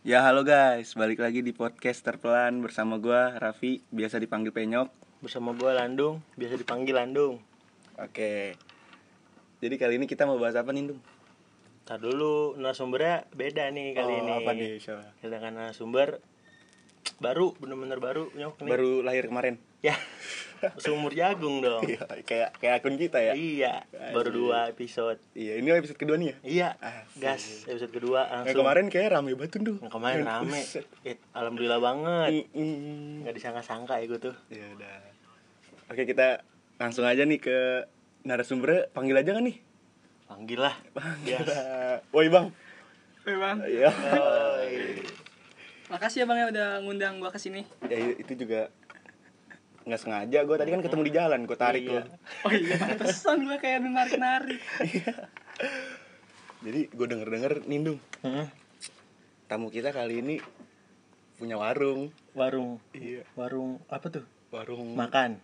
Ya halo guys, balik lagi di podcast terpelan bersama gua Raffi, biasa dipanggil Penyok. Bersama gua Landung, biasa dipanggil Landung. Oke. Jadi kali ini kita mau bahas apa nih, Dung? Tar dulu narasumbernya beda nih kali Oh, ini. apa nih? Kita kan narasumber baru, bener-bener baru nyok nih. Baru lahir kemarin. Ya. Seumur jagung dong. Iya, kayak kayak akun kita ya. Iya, baru Asik. dua episode. Iya, ini episode kedua nih ya. Iya, Asik. gas episode kedua langsung. kemarin kayak rame banget tuh. Yang kemarin rame. Eh, alhamdulillah banget. Nggak disangka-sangka ya gue tuh. Ya udah. Oke, kita langsung aja nih ke narasumbernya. Panggil aja kan nih? Panggil lah. Panggil. Yes. Woi, Bang. Woi bang, Iya. Oi. makasih ya bang ya udah ngundang gua ke sini. ya itu juga nggak sengaja gue tadi kan ketemu di jalan gue tarik Iya. lo Oh iya, pantesan gua kayak narik-narik. jadi gue denger denger nindung Hmm, tamu kita kali ini punya warung Warung. iya Warung apa tuh? warung Makan.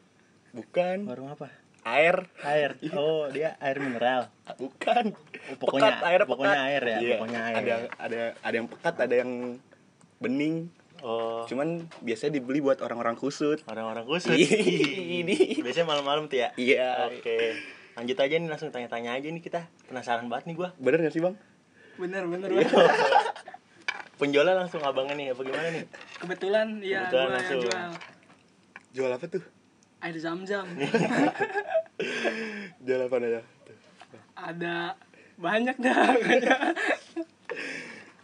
bukan Warung apa? air Air. Oh, dia air mineral. bukan pokoknya- Pekat, air pokoknya pekat. air ya, Iya, pokoknya air. ada ada ada yang pekat ada yang bening Oh, cuman biasanya dibeli buat orang-orang kusut orang-orang khusus. Ini. Biasanya malam-malam tuh ya. iya Oke. Lanjut aja nih langsung tanya-tanya aja nih kita. Penasaran banget nih gua. bener gak sih bang Bener bener Iya. Bang. Penjualnya langsung abangnya nih apa gimana nih? Kebetulan ya Kebetulan gua langsung. yang jual jual apa tuh air zam-zam. jual apa aja Ada banyak dah.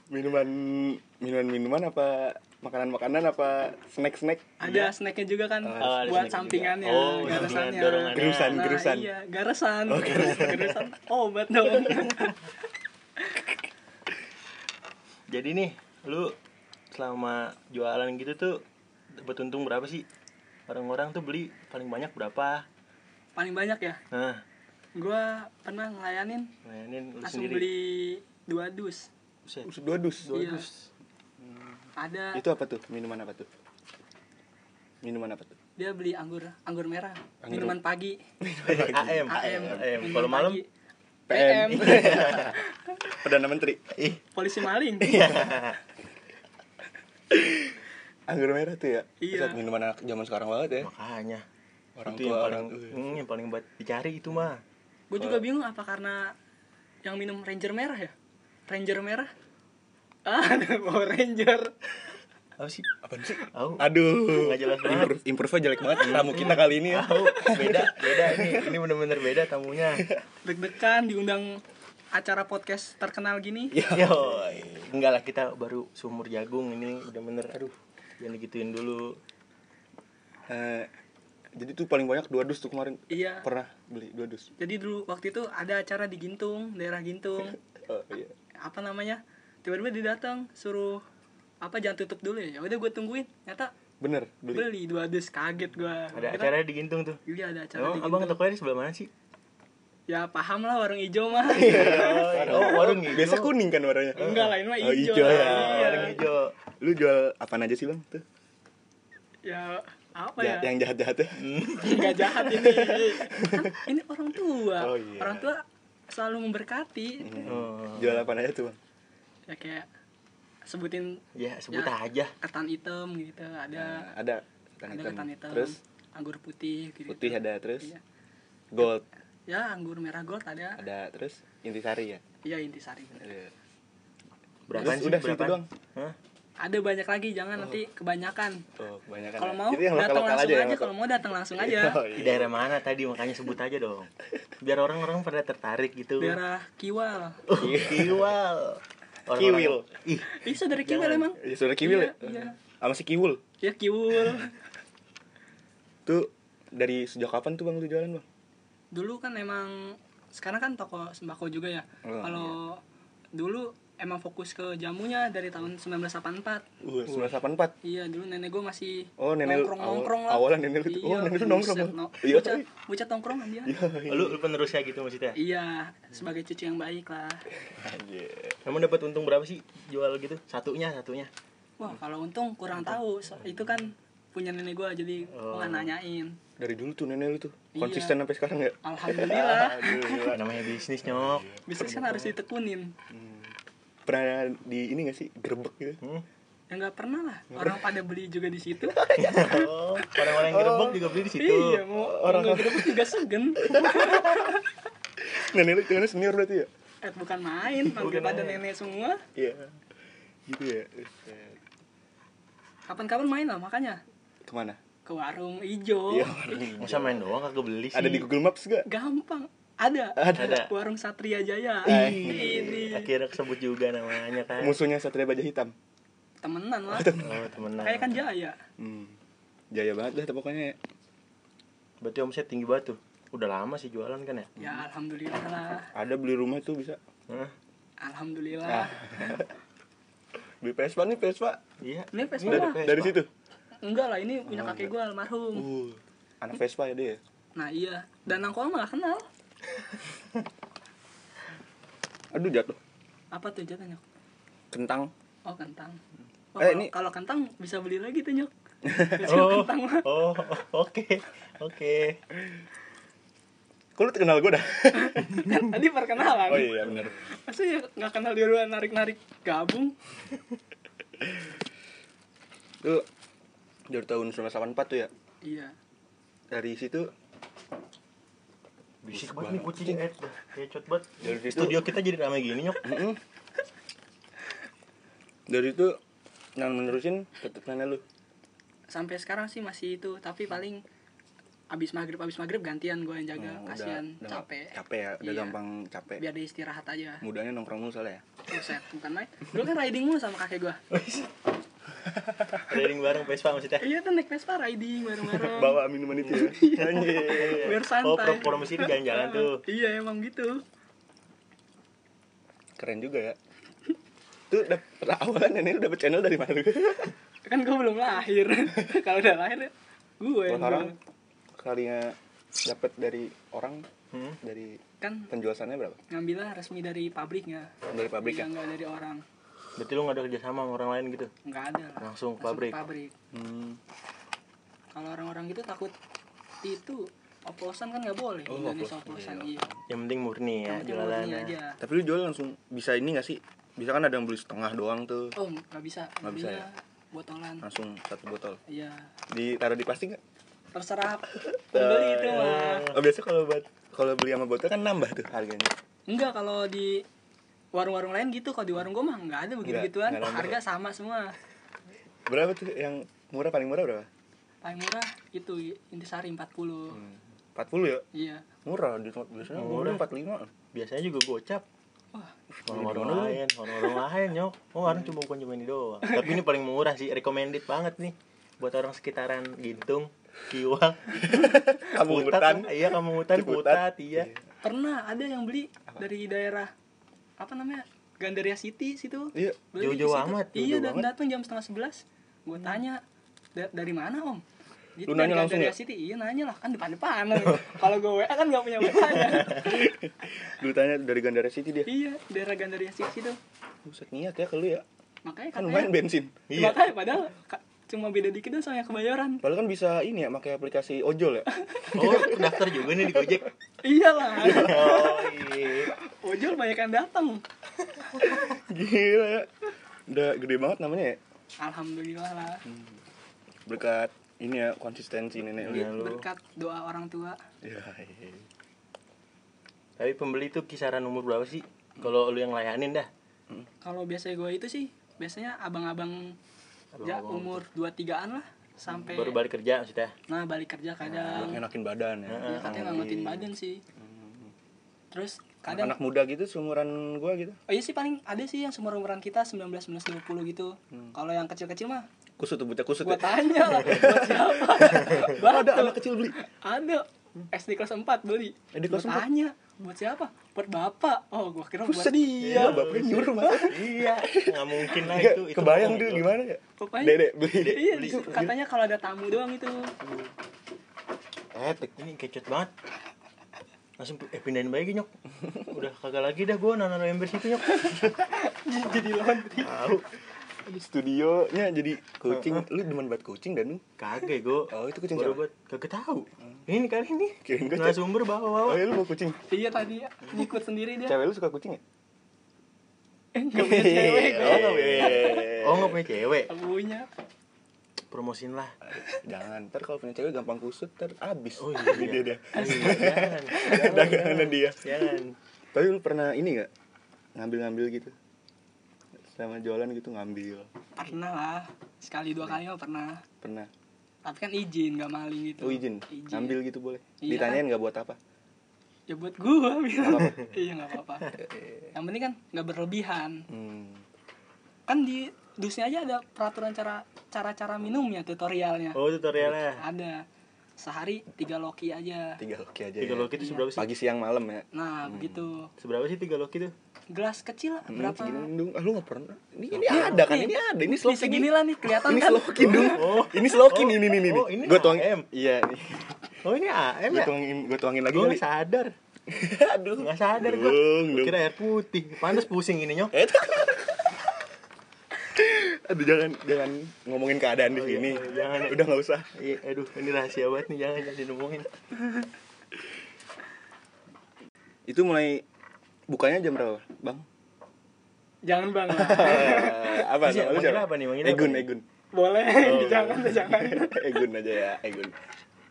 minuman minuman minuman apa makanan makanan apa snack snack ada snacknya juga kan Oh, buat snack sampingannya, juga. Oh, garasannya. dorongannya. Gerusan, Nah, gerusan. Iya, garasan. Oh, gerusan. Obat dong. Jadi nih, lu selama jualan gitu tuh dapat untung berapa sih? Orang-orang tuh beli paling banyak berapa? Paling banyak ya. Nah, Gua pernah ngelayanin layanin lu langsung sendiri. beli dua dus. Buset. dua dus Dua Iya. Ada. Itu apa tuh? Minuman apa tuh? Minuman apa tuh? Dia beli anggur anggur merah. Anggur- minuman pagi. AM, AM, AM. Kalau malam. PM. PM. Perdana menteri. Ih. Polisi maling. Iya. anggur merah tuh ya? Iya. Minuman anak zaman sekarang banget ya. Makanya. Orang itu tua yang orang paling hmm, yang paling buat dicari itu mah. Gue juga bingung apa karena yang minum ranger merah ya? Ranger merah ah Power ranger. Apa sih? Apa sih? Tahu aduh. Nggak jelas banget. improve improve jelek banget tamu kita kali ini ya. Tahu beda beda ini. Ini bener-bener beda tamunya. Deg-degan diundang acara podcast terkenal gini. Iya. yo enggak lah kita baru sumur jagung. Ini udah bener aduh. jangan digituin dulu. Eh, jadi tuh paling banyak dua dus tuh kemarin. Iya. Pernah beli dua dus. Jadi dulu waktu itu ada acara di Gintung daerah Gintung. Oh iya. Apa namanya tiba-tiba dia datang suruh apa jangan tutup dulu ya? Udah gue tungguin ternyata bener beli. beli dua dus kaget gue ada acara di Gintung tuh. Iya ada acara Emang di abang tokonya di sebelah mana sih? ya paham lah warung hijau mah. Oh, warung hijau. biasa kuning kan warnanya? Enggak lah ini mah Oh, hijau, hijau ya. Iya. warung hijau. lu jual apa aja sih bang tuh? Ya apa Ja- ya? yang jahat jahat ya nggak jahat ini. Kan ini orang tua. Oh, iya. orang tua selalu memberkati. Oh. jual apa aja tuh bang ya kayak sebutin Ya, sebut Ya. aja. ketan hitam gitu ada Nah, ada ketan ada hitam. ketan hitam terus anggur putih gitu putih ada terus Iya. gold ya anggur merah gold ada ada terus intisari ya iya intisari bener. Iya. Berapa Terus sih? udah Berapaan? doang Hah? ada banyak lagi jangan nanti kebanyakan oh kebanyakan kalau ya. mau Jadi yang datang lokal-lokal langsung ya, aja, yang lokal. kalau mau datang langsung aja Oh, Di daerah mana tadi makanya sebut aja dong. Biar orang-orang pada tertarik gitu. daerah Kiwal Oh, kiwal. Kiwil. Ih, bisa dari Kiwal Jangan. emang Iya, saudara Kiwil Iya, ya? iya. Sama si Kiwul. ya Kiwul Tuh dari sejak kapan tuh Bang lu jualan, Bang? dulu kan emang sekarang kan toko sembako juga ya Oh, kalau dulu emang fokus ke jamunya dari tahun 1984 Uh, 1984. iya dulu nenek gue masih Oh, nenek nongkrong nongkrong awal- lah awalan nenek lu tuh- oh, nenek lu nongkrong, buset, Bang. no. Iya. bocah bocah tongkrongan dia Iya. lu, lu penerusnya gitu maksudnya? iya sebagai cucu yang baik lah Anjir. Kamu dapat untung berapa sih jual gitu? Satunya, satunya. wah kalau untung kurang tahu So- itu kan punya nenek gue jadi gue nggak nanyain Dari dulu tuh nenek lu tuh Iya. konsisten sampai sekarang ya. alhamdulillah gila. namanya bisnis nyok bisnis kan harus ditekunin Pernah di ini gak sih gerbek gitu? Hmm? ya nggak pernah lah orang pada beli juga di situ oh, orang-orang yang gerbek juga beli di situ iya mau orang nggak gede juga segen Nenek lu jangan senior berarti ya? eh bukan main manggil Bukan pada nenek semua Iya. Gitu ya. Kapan-kapan main lah makanya Ke mana? ke warung ijo Iya. masa main doang kagak beli sih Ada di Google Maps gak? gampang ada Ada. warung Satria Jaya Ih. ini akhirnya kesebut juga namanya kan Musuhnya Satria Baja Hitam. temenan lah oh temenan kayak kan Jaya Hmm. Jaya banget dah pokoknya ya. berarti omset tinggi banget tuh udah lama sih jualan kan ya ya alhamdulillah lah Ada beli rumah tuh bisa. Hah? alhamdulillah Beli Vespa nih Vespa. iya ini Vespa Dari lah Vespa. Dari situ. enggak lah ini punya kakek gue almarhum Uh. Anak Vespa ya dia. nah iya dan mah gak kenal Aduh jatuh. apa tuh jatuhnya Kentang. oh kentang oh, Eh, kalau- ini- kalau kentang bisa beli lagi tuh nyok oh kentang mah oh oke oke Kok lu kenal gue dah? kan tadi perkenalan oh iya benar. masa ya nggak kenal duluan narik narik gabung Lu dari tahun 1984 tuh ya. iya Dari situ bisik banget nih kucing eh dah kecot banget Dari situ- studio kita jadi ramai gini nyok. Dari itu yang menerusin tetep nenek lu. sampai sekarang sih masih itu tapi paling abis maghrib abis maghrib gantian gue yang jaga Oh, udah- kasihan udah capek Capek ya, udah Iya. gampang capek. biar dia istirahat aja Mudanya nongkrong mulu soalnya ya. buset bukan main dulu kan riding mulu sama kakek gue riding bareng Vespa maksudnya iya tuh naik Vespa riding bareng bareng Bawa minuman itu ya. Anjir. biar santai oh pro promosi di jalan-jalan tuh iya emang gitu Keren juga ya. Tuh dapet awalan nenek lu dapet channel dari mana? kan gue belum lahir kalau udah lahir gue orang kalinya dapet dari orang hmm? dari kan penjualannya berapa? ngambilnya resmi dari pabriknya Dari pabrik iya, ya? nggak dari orang berarti lu gak ada kerja sama sama orang lain gitu nggak ada lah Langsung pabrik. pabrik Hmm. kalau orang-orang gitu takut itu oplosan kan nggak boleh Oh, Indonesia oplosan, oplosan iya. iya yang penting murni ya jualannya aja Tapi lu jual langsung bisa ini gak sih? Bisa kan ada yang beli setengah doang tuh. oh nggak bisa Nggak bisa ya? botolan Langsung satu botol. iya Ditaruh di plastik gak? terserah pembeli itu mah Oh biasa kalau buat kalau beli sama botol kan nambah tuh harganya. enggak kalau di warung-warung lain gitu kalau di warung gua mah nggak ada begitu gituan nggak nambah. harga sama semua Berapa tuh yang murah paling murah berapa? paling murah itu intisari 40 Hmm. 40 ya? iya Murah di tempat biasanya Murah. murah 45. biasanya juga gocap wah orang-orang lain orang-orang lain nyok oh orang cuma bukan cuma ini doang tapi ini paling murah sih recommended banget nih buat orang sekitaran Gintung Kiwang Kamu hutan. lah. iya kamu hutan. Putat iya pernah ada yang beli dari daerah apa namanya Gandaria City situ Iya. Jauh-jauh ke amat, iya jauh-jauh dan banget. datang jam setengah sebelas gue tanya "Da- dari mana om Gitu, Lu nanya dari langsung Gandaria ya? City iya nanya lah kan depan depan kalau gue WA kan nggak punya WA nya Dulu tanya dari Gandara City dia. iya daerah Gandaria City situ Buset niat ya kalau ya. makanya Kan lumayan bensin. Iya. makanya padahal cuma beda dikit doang sama yang kebayoran Padahal kan bisa ini ya pakai aplikasi ojol ya. oh daftar juga nih di Gojek iyalah oh iya ojol banyak yang datang Gila ya. Udah gede banget namanya ya. alhamdulillah lah Berkat ini ya konsistensi nenek lu. Lu. berkat doa orang tua Ya, iya. tapi pembeli tuh kisaran umur berapa sih kalau lu yang layanin dah kalau biasa gue itu sih biasanya abang-abang ya umur dua tigaan lah sampai baru balik kerja maksudnya? Nah balik kerja kadang. Enakin badan ya. ya katanya ngangetin badan sih. Terus kadang Anak muda gitu seumuran gua gitu. oh iya sih paling ada sih yang seumur umuran kita 19 19 20 gitu. Kalau yang kecil-kecil mah Kusut tuh bocah kusut gua ya. tanya lah buat siapa? Ada anak kecil beli. ada. SD kelas 4 beli. Eh, di kelas Gua 4? tanya buat siapa buat bapak oh gua kira buat Buset. dia Iya, bapaknya nyuruh masa. iya nggak mungkin lah Enggak, itu itu kebayang itu. gimana ya? pokoknya Dedek beli. iya beli. itu katanya kalau ada tamu doang itu etik ini kecot banget langsung eh pindahin bayi nyok udah kagak lagi dah gua nana ember situ nyok jadi laundry tahu di studionya jadi kucing lu demen banget kucing dan lu Kagak gue. Oh, itu kucing Baru siapa? buat kagak tahu. Ini kali ini. Kirain cewek. sumber bawa oh bawa. iya lu mau kucing. Iya tadi ngikut sendiri dia. Cewek lu suka kucing ya? Eh nggak punya cewek oh nggak punya. Oh nggak punya cewek. Punya. Promosin lah. jangan. Ntar kalau punya cewek gampang kusut ntar abis. Oh, iya. dia dia. Jangan. dagangan dia. Jangan. tapi lu pernah ini nggak? Ngambil-ngambil gitu? Selama jualan gitu ngambil. Pernah lah. Sekali dua kali mah pernah. Pernah tapi kan izin nggak maling gitu. Oh izin? Ngambil gitu boleh? Iya. ditanyain nggak buat apa? Ya buat gua bilang apa-apa. iya nggak apa-apa. Yang penting kan nggak berlebihan. Hmm. kan di dusnya aja ada peraturan cara cara cara minumnya tutorialnya. Oh tutorialnya. ada sehari tiga loki aja tiga loki aja Tiga ya. loki itu seberapa sih? pagi siang malam ya nah begitu Seberapa sih tiga loki tuh? gelas kecil Hmm, berapa segini dong. Ah, lu gak pernah. Ini, ini ada kan? Ini ada. Ini Nih, slokin. segini lah nih kelihatan Ini kan dong. Oh. Ini slokin Oh. ini ini ini. Oh, ini Gue tuang AM. Iya, nih. Oh ini AM Gue ya? tuangin gue tuangin lagi Gue kali. nggak sadar. Aduh. Nggak sadar gue. Kira air putih. Panas pusing ini nyok. Eh, Aduh jangan jangan ngomongin keadaan di Oh, iya. sini. Jangan. Udah nggak usah. Iya, aduh ini rahasia banget nih jangan jangan diomongin. Itu mulai bukanya jam berapa, Bang? jangan bang apa Iya, siapa? apa nih, manggil apa Egun? Egun. boleh Oh. jangan jangan Egun aja ya, Egun.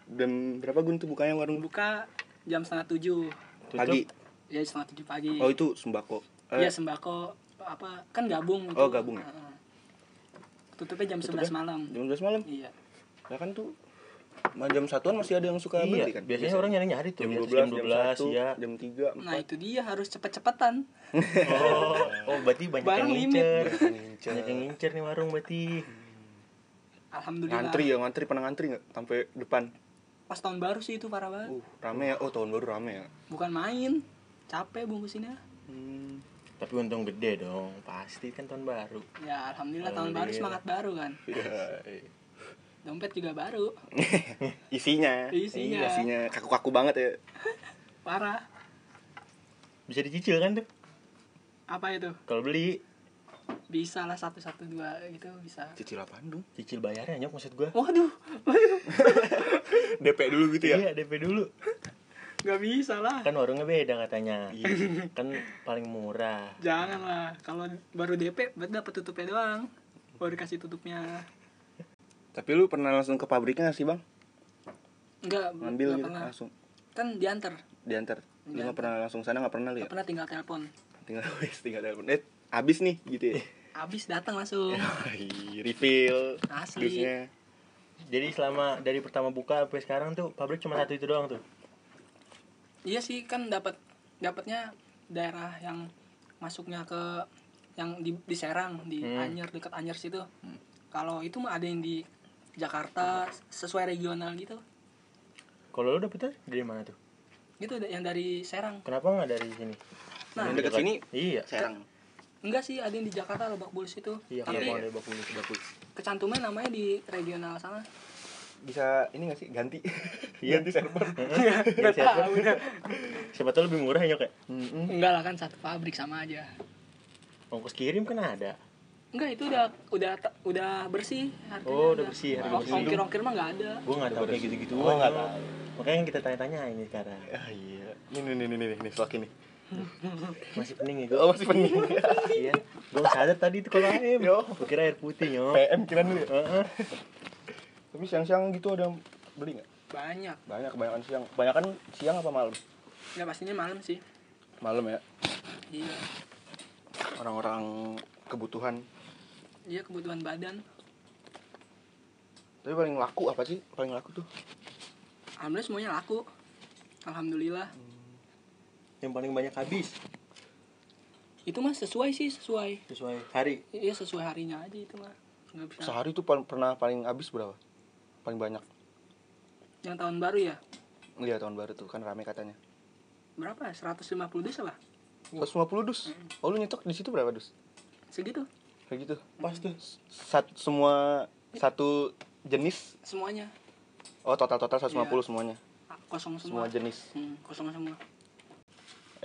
Dan berapa gun tuh bukanya warung buka jam setengah tujuh. Pagi. ya setengah tujuh pagi Oh, itu sembako. Eh, Iya sembako apa kan gabung itu. Oh, gabung ya? Heeh. Tutupnya jam tutupnya 11 malam. Jam 11 malam. Iya. Ya kan tuh jam satuan masih ada yang suka Iya, beli kan? biasanya orang nyari-nyari tuh. jam biasa 12, jam 12, 1, ya. jam 3, 4. Nah, itu dia harus cepet-cepetan. Oh, oh berarti banyak Barang yang limit. ngincer. Banyak yang ngincer. Banyak yang ngincer nih warung berarti. Alhamdulillah. ngantri ya, ngantri pernah ngantri nggak sampai depan? Pas tahun baru sih itu parah banget. Uh, rame ya. Oh, tahun baru rame ya. Bukan main. Capek bungkusinnya. Hmm. Tapi untung gede dong, pasti kan tahun baru. Ya alhamdulillah tahun baru Alhamdulillah. semangat baru kan. Iya. iya. Dompet juga baru. isinya. Isinya. Iya, isinya kaku-kaku banget ya. Parah. Bisa dicicil kan tuh? Apa itu? Kalau beli Bisa lah satu satu dua gitu bisa. Cicil apaan dong? cicil bayarnya nyok maksud gua. Waduh, DP dulu gitu ya. Iya, DP dulu. Nggak bisa lah. Kan warungnya beda katanya. Iya. kan paling murah. Jangan lah. Kalau baru DP berarti dapat tutupnya doang. Baru dikasih tutupnya. Tapi lu pernah langsung ke pabriknya nggak sih, Bang? Enggak, Ngambil nggak gitu pernah. langsung Kan diantar. diantar. Lu nggak pernah langsung sana nggak pernah lu ya? Nggak pernah tinggal telepon. Tinggal wes tinggal telepon. Eh, habis nih gitu ya. Habis datang langsung. Refill. Asli. Dusnya. Jadi selama dari pertama buka sampai sekarang tuh pabrik cuma satu itu doang tuh. Iya sih kan dapat dapatnya daerah yang masuknya ke yang di, di Serang di Hmm. Anyer dekat Anyer situ. Kalau itu mah ada yang di Jakarta sesuai regional gitu. Kalau lu dapetnya dari mana tuh? Gitu ada yang dari Serang. Kenapa nggak dari sini? Nah, Yang dekat sini Iya. Serang. Enggak sih ada yang di Jakarta Lebak Bulus itu. Iya, Tapi kalau dari Bakulu Bakulu. kecantumnya namanya di regional sana. Bisa ini gak sih ganti? Iya. ganti server. Enggak tahu udah. Siapa tahu lebih murah ya nyok ya? Enggak lah kan satu pabrik sama aja. Ongkos kirim kan ada. Enggak itu udah udah udah bersih harganya. Oh, udah bersih, harga bersih. Ongkir-ongkir mah enggak ada. Gue nggak tahu kayak gitu-gitu. Oh, nggak tahu. Makanya kita tanya-tanya ini sekarang. Ah iya. Ini nih nih nih nih, nih slok ini. Masih pening ya gue. Oh, masih pening. iya. Gue sadar tadi itu kalau AM. Yo. Kira air putih nyok. PM kira dulu ya. Heeh. Tapi siang-siang gitu ada yang beli nggak? Banyak. Banyak kebanyakan siang. Kebanyakan siang apa malam? Ya pastinya malam sih. Malam ya. Iya. Orang-orang kebutuhan. Iya kebutuhan badan. Tapi paling laku apa sih? Paling laku tuh. Alhamdulillah semuanya laku. Alhamdulillah. Yang paling banyak habis Itu mah sesuai sih sesuai. sesuai hari. Iya sesuai harinya aja itu mah. Nggak bisa. Sehari tuh pernah paling habis berapa? Paling banyak. Yang tahun baru ya. Iya tahun baru tuh kan rame katanya. Berapa? 150 dus apa? 150 dus. Oh lu nyetok di situ berapa dus? Segitu. Kayak gitu. Pas tuh. Sat, semua satu jenis. Semuanya. Oh total total 150 Iya. semuanya. Ah, Kosong Semua semua. jenis. Hmm, kosong semua.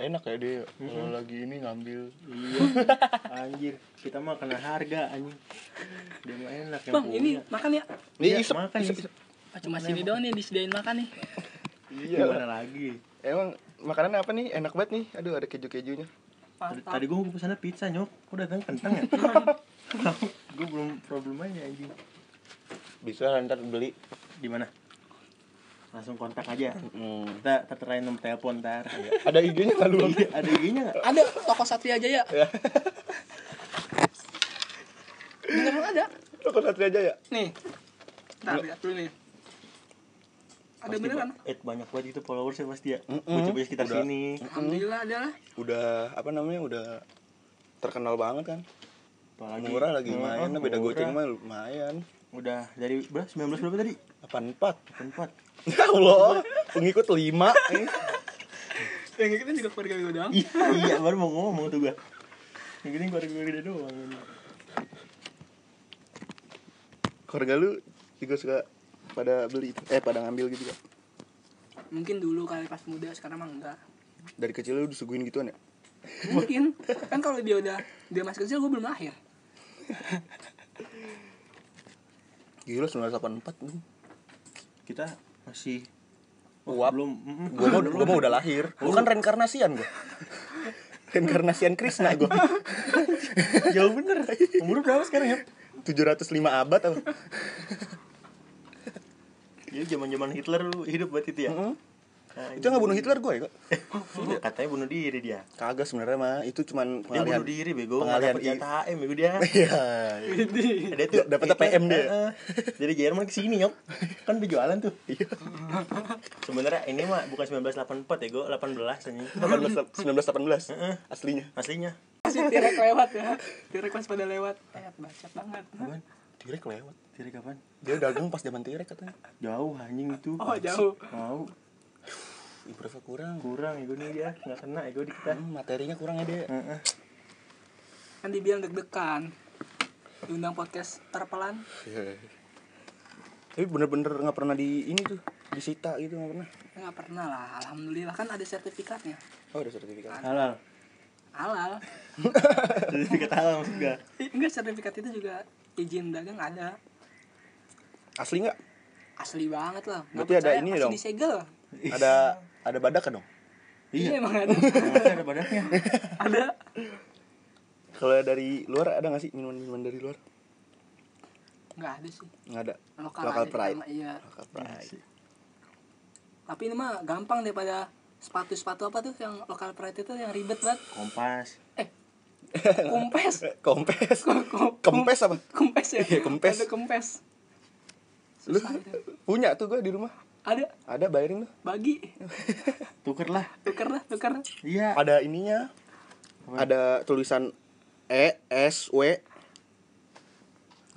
Enak ya dia kalau lagi ini ngambil Iya. Anjir, kita mah kena harga anjing. Dia mah enak yang bang ini makan ya Iya, isep, makan isep, isep. ah, cuma sini doang nih disediain makan nih iya Gimana lagi? emang makanan apa nih enak banget nih aduh ada keju kejunya Tadi, tadi gue mau pesannya pizza nyok, kok datang kentang ya? gue belum problem aja anjing. bisa ntar beli Di mana? Langsung kontak aja. hmm. Kita terterain nomor telepon ntar. ada IG-nya nggak lu Iya, ada IG-nya nggak? ada toko Satria Jaya beneran ada Toko Satria aja ya nih Ntar lihat dulu nih ada Pasti beneran ba- eh, banyak banget itu followersnya pasti ya. Mm-mm. Gue coba sekitar Udah. sini. alhamdulillah ada lah udah apa namanya udah terkenal banget kan Apalagi murah lagi Heeh, lumayan beda goceng mah lumayan Udah dari berapa? 19 berapa tadi? 84 Empat. ya Allah. Pengikut 5 yang kita juga keluarga gue doang. Iya, iya, baru mau ngomong tuh gua. Yang gini keluarga gue gede doang. keluarga lu juga suka pada beli itu eh pada ngambil gitu kan mungkin dulu kali pas muda sekarang mah enggak. Dari kecil lu disuguhin gituan ya? Mungkin. Kan kalau dia udah dia masih kecil gue belum lahir. Gila 1984 lu Kita masih Uap. belum mm, gua mau gua mau udah lahir gua kan reinkarnasian gua reinkarnasian Krishna gua jauh bener. Umur berapa sekarang ya? 705 abad apa Jadi zaman-zaman Hitler lu hidup buat itu ya. Heeh. Nah, itu nggak bunuh Hitler gue ya kok Iya, katanya bunuh diri dia. kagak sebenarnya mah itu cuman Dia pengalihan bunuh diri bego, dapet i- jatah HM bego dia. iya Dia tuh Hitler, PM dia. Dari Jerman ke sini, Nyok. Kan berjualan tuh. iya Sebenarnya ini mah bukan 1984 ya, Go, 18 anjing. 18 1918 Heeh. aslinya Aslinya. masih tirek lewat ya tirek pas pada lewat eh bacot banget Apaan? Tirek lewat Tiri kapan? dia dagang pas zaman Tirek katanya Jauh anjing itu. oh jauh Mau improve kurang? Kurang ego nih dia, nggak kena ego di kita. Hmm, materinya kurang ya dia Heeh. kan dibilang deg-degan. Diundang podcast terpelan. Iya. tapi bener-bener nggak pernah di ini tuh disita gitu nggak pernah. Nggak pernah lah alhamdulillah. Kan ada sertifikatnya. Oh ada sertifikat. Halal. halal. Sertifikat halal maksud gua. Ih, enggak sertifikat itu juga izin dagang ada. Asli nggak? Asli banget lah. Nggak Berarti ada ini dong. disegel. Ada ada badak kan dong? Iya. Emang ada. Ada badaknya. ada. Kalau dari luar ada nggak sih minuman-minuman dari luar? Nggak ada sih. Nggak ada? Lokal, aja kita pride. iya. Local pride. tapi ini mah gampang daripada sepatu-sepatu apa tuh yang lokal pride itu yang ribet banget. Kompas. kumpes. Kompes. Kom- kom- kempes apa? Kumpes ya? Iya, kempes. ada kempes. Lu itu. punya tuh gua di rumah ada ada bayarin tuh bagi Tuker lah. tuker lah tuker Iya. ada ininya Apa? ada tulisan E S W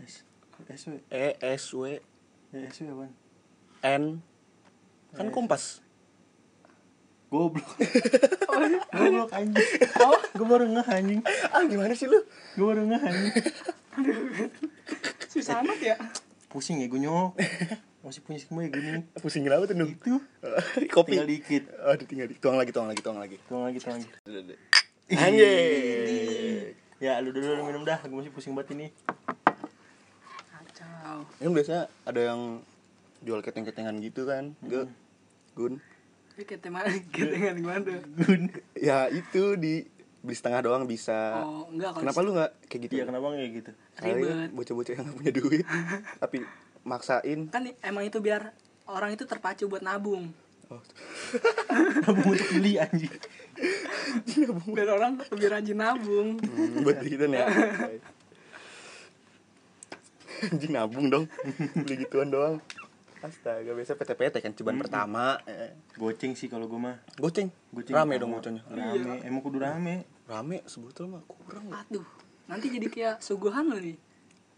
S- SW. E S W Ya, SW apaan? N kan kompas Goblok. Goblok anjing. Oh, gue baru ngeh anjing. ah gimana sih lu Gue baru ngeh anjing. susah amat ya Pusing ya gue nyok. Masih punya semua ya gini. pusingin apa tuh Nung? Itu. kopi Tinggal dikit. aduh tinggal di tuang lagi tuang lagi tuang lagi Tuang lagi, tuang lagi. anjing Ya, lu dulu lu minum dah. Gue masih pusing banget ini. kacau ini biasanya ada yang jual keteng-ketengan gitu kan gue gun ini keteman ketengan gimana tuh Gun. ya itu di beli setengah doang bisa oh enggak kalau kenapa lu nggak kayak gitu Iya, kenapa nggak gitu? Kali Ribet. bocah-bocah yang nggak punya duit tapi maksain. Kan emang itu biar orang itu terpacu buat nabung. Oh, Nabung untuk beli anjing. biar orang lebih rajin nabung. Hmm, buat gitu ya anjing nabung dong. Beli gituan doang. Astaga biasa PT-PT kan cobaan pertama eh. Goceng sih kalau gue mah. goceng? Goceng rame dong bocahnya Rame. Emang kudu rame. rame sebetulnya mah kurang. Lah aduh nanti jadi kayak suguhan lo nih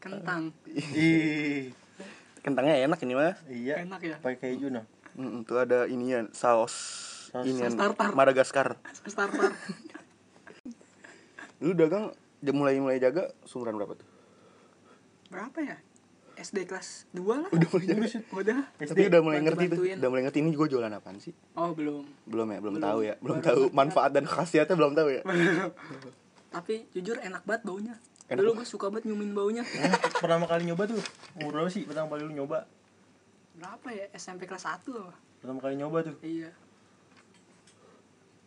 kentang. Ih. Kentangnya enak ini mah Iya. Enak ya? Pakai keju nah. Hmm, itu ada inian saus saus tartar. Madagaskar starter lu dagang mulai mulai jaga sumuran berapa tuh berapa ya SD kelas 2 lah Udah mulai jago. udah Tapi udah mulai ngerti tuh. Udah mulai ngerti ini gue jualan apaan sih? oh belum Belum ya, belum, Belum. tahu ya. Belum Baru tahu manfaat dan khasiatnya belum tahu ya. tapi jujur enak banget baunya Enak. Dulu gue suka banget nyumin baunya. Pertama kali nyoba tuh. Umur berapa sih? Pertama kali lu nyoba? Berapa ya? SMP kelas 1 apa? Pertama kali nyoba tuh. Iya.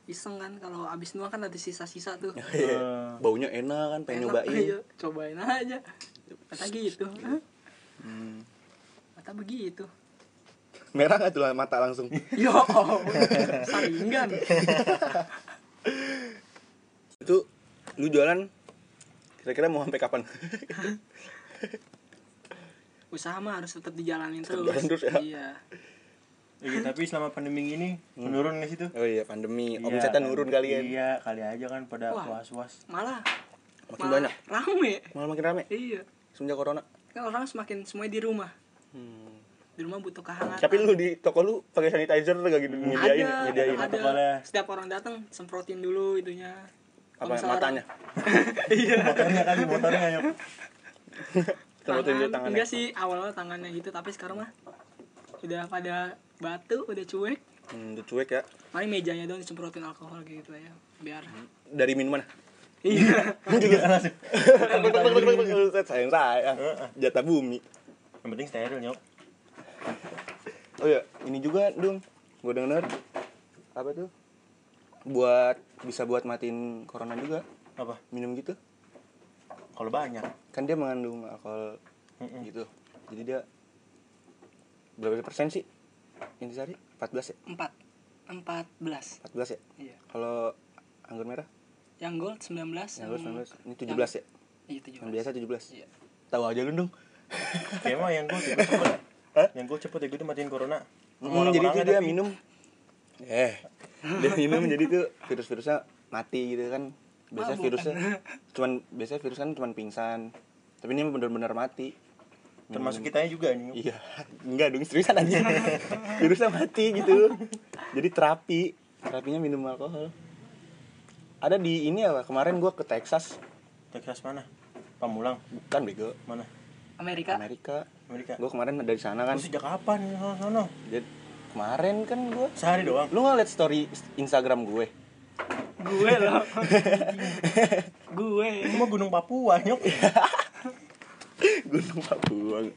Iseng kan kalau abis nuang kan ada sisa-sisa tuh. Eh, Baunya enak kan, pengen Enak, nyobain. iya. cobain aja. Kata gitu. Hmm. kata begitu. Merah gak tuh mata langsung? yo. Oh, saringan. Itu lu jualan kira-kira mau sampai kapan? usaha mah harus tetap dijalanin Tetap terus, jalan terus ya? iya iya, tapi selama pandemi ini menurun nggak sih tuh oh iya, pandemi. Iya, Omsetnya nurun kalian. iya kali aja kan pada Wah. was was malah Makin malah banyak. rame Malah makin rame iya semenjak corona. kan orang semakin semuanya di rumah Hmm. di rumah butuh kehangatan Tapi lu di toko lu pakai sanitizer gak gitu nyediain, ada nyediain. ada setiap orang datang semprotin dulu itunya Apa matanya? iya motornya kali motornya Semprotin dulu tangan tangannya. enggak sih awalnya tangannya gitu tapi sekarang mah udah pada batu udah cuek Hmm, udah cuek ya. paling mejanya doang disemprotin alkohol gitu ya biar Dari minuman. iya juga langsung Set sayang sayang. Jatah bumi. yang penting steril nyok Oh iya, ini juga dong. Gue denger apa tuh? Buat bisa buat matiin corona juga apa minum gitu. kalau banyak Kan dia mengandung alkohol Mm-mm. gitu. Jadi dia berapa persen sih? Intisari 14 ya? empat empat belas 14 ya? iya Kalau anggur merah? yang gold 19 Yang yang, gold 19. Ini 17 ya? iya Yang biasa 17. iya Tahu aja lu dong. kayak mah yang gue cepet cepet yang gue cepet ya gue tuh matiin corona Hmm, jadi dia tapi- minum eh dia minum jadi tuh virus-virusnya mati gitu kan. Biasanya Mabuk virusnya cuman biasanya virus kan cuman pingsan. Tapi ini bener-bener mati. Termasuk kitanya juga nih. Iya. Enggak dong seriusan aja. Virusnya mati gitu. Jadi terapi. Terapinya minum alkohol. Ada di ini apa? Kemarin gua ke Texas. Texas mana? Pamulang? Bukan bego. Mana? Amerika? Amerika. Amerika. Gua kemarin dari sana kan. Lu sejak kapan? Sono. Jadi kemarin kan gua sehari doang lu nggak liat story Instagram gue gue loh gue itu mah Gunung Papua nyok Gunung Papua.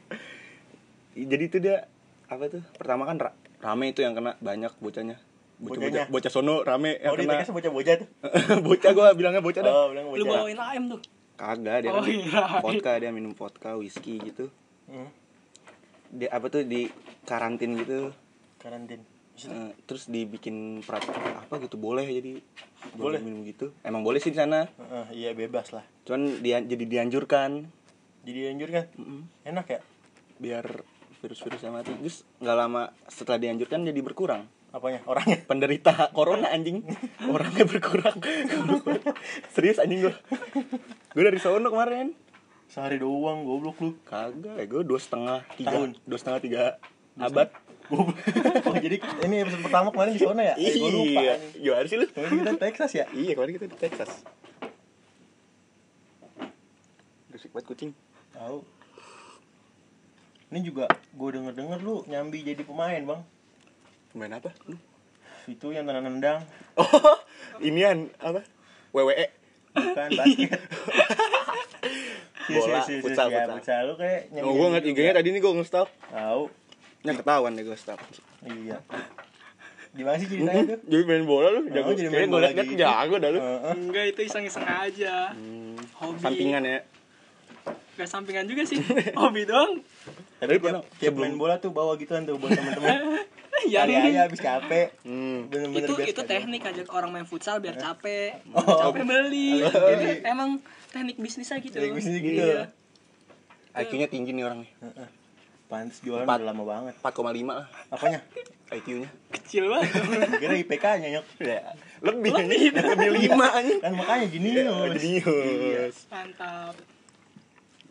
Jadi itu dia apa tuh? Pertama kan ra- rame itu yang kena banyak bocahnya. Bocah, bocah, sono rame yang oh di kena. Bocah-bocah tuh bocah gua bilangnya bocah dah. oh bilang lu bawain AM tuh Kagak dia Oh, kan iya. vodka dia minum vodka, whisky gitu. hmm. Dia apa tuh di karantin gitu. Karantin Maksudnya, terus dibikin peraturan apa gitu boleh jadi Boleh? minum gitu. Emang boleh sih di sana. Heeh, iya bebas lah Cuman dia jadi dianjurkan jadi anjur kan Mm-mm. enak ya biar virus-virusnya mati. Terus nggak lama setelah dianjurkan jadi berkurang. apanya orangnya penderita corona anjing orangnya berkurang serius anjing gue gue dari sono kemarin sehari doang goblok lu kagak ya gue dua setengah tiga Tahun. dua setengah tiga abad. oh jadi ini episode pertama kemarin di sana ya? Eh, gue lupa. Iya. Gimana sih lu. Kemarin kita Texas ya? Iya kemarin kita di Texas. Berisik banget kucing. Tahu. Ini juga gue denger denger lu nyambi jadi pemain bang. Main apa lu? Itu yang nendang oh inian apa. WWE bukan basket. Bola, Si, si, si, si, futsal, ya, futsal. futsal lu kayak oh gue ngeliat IG-nya tadi nih gue nge-stop tahu nya ketahuan deh gue stop. Iya. Gimana sih ceritanya tuh? Jadi main bola lu jago. Oh, jadi main gue bola liat gitu. jago dah lu. Enggak itu iseng-iseng aja. Hmm, hobi. Sampingan ya. Gak sampingan juga sih. Hobi dong tapi tiap, tiap main bola tuh bawa gituan tuh buat temen-temen. Ya aja habis capek. Hmm. bener-bener itu best itu kan. teknik ajak orang main futsal biar capek. Oh. capek beli. Jadi emang teknik bisnis aja gitu. Teknik bisnis gitu. Iya. IQ-nya tinggi nih orangnya Heeh. pantes jualan Empat. udah lama banget. 4,5 lah. Apanya? IQ-nya kecil banget. Kira IPK-nya nyok. Lebih lebih. lebih lima kan makanya gini jenius. Mantap.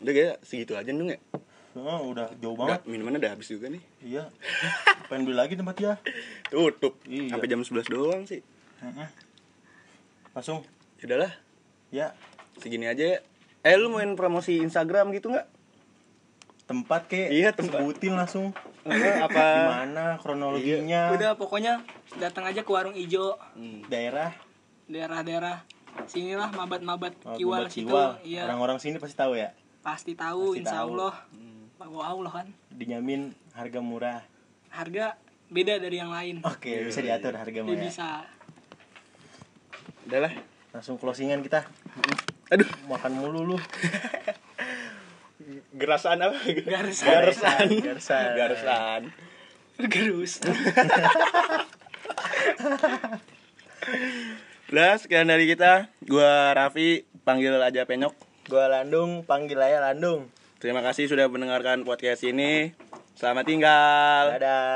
Udah kayak segitu aja dong ya? Oh, udah jauh udah banget minumannya udah habis juga nih. Iya. Pengen beli lagi tempat ya? Tutup. Iya. sampai jam 11 doang sih. Heeh. langsung? Udahlah. Ya. Segini aja ya. Eh lu main promosi Instagram gitu nggak tempat kek Iya, tempat. sebutin langsung Apa, apa gimana kronologinya Udah pokoknya datang aja ke warung ijo daerah daerah-daerah sinilah mabat-mabat oh, kiwal situ. Iya. orang-orang sini pasti tahu ya Pasti tahu Pasti insya tahu. Allah. Wow Allah kan. dijamin harga murah Harga beda dari yang lain. oke bisa diatur harga Dia mah ya. bisa. Udah lah. langsung closingan kita Aduh, makan mulu lu gerasan apa? Garisan. Garasan. Garasan. Garasan. Gerus. Udah, sekian dari kita. Gua Raffi, panggil aja Penyok. gua Landung panggil aja Landung Terima kasih sudah mendengarkan podcast ini. Selamat tinggal. dadah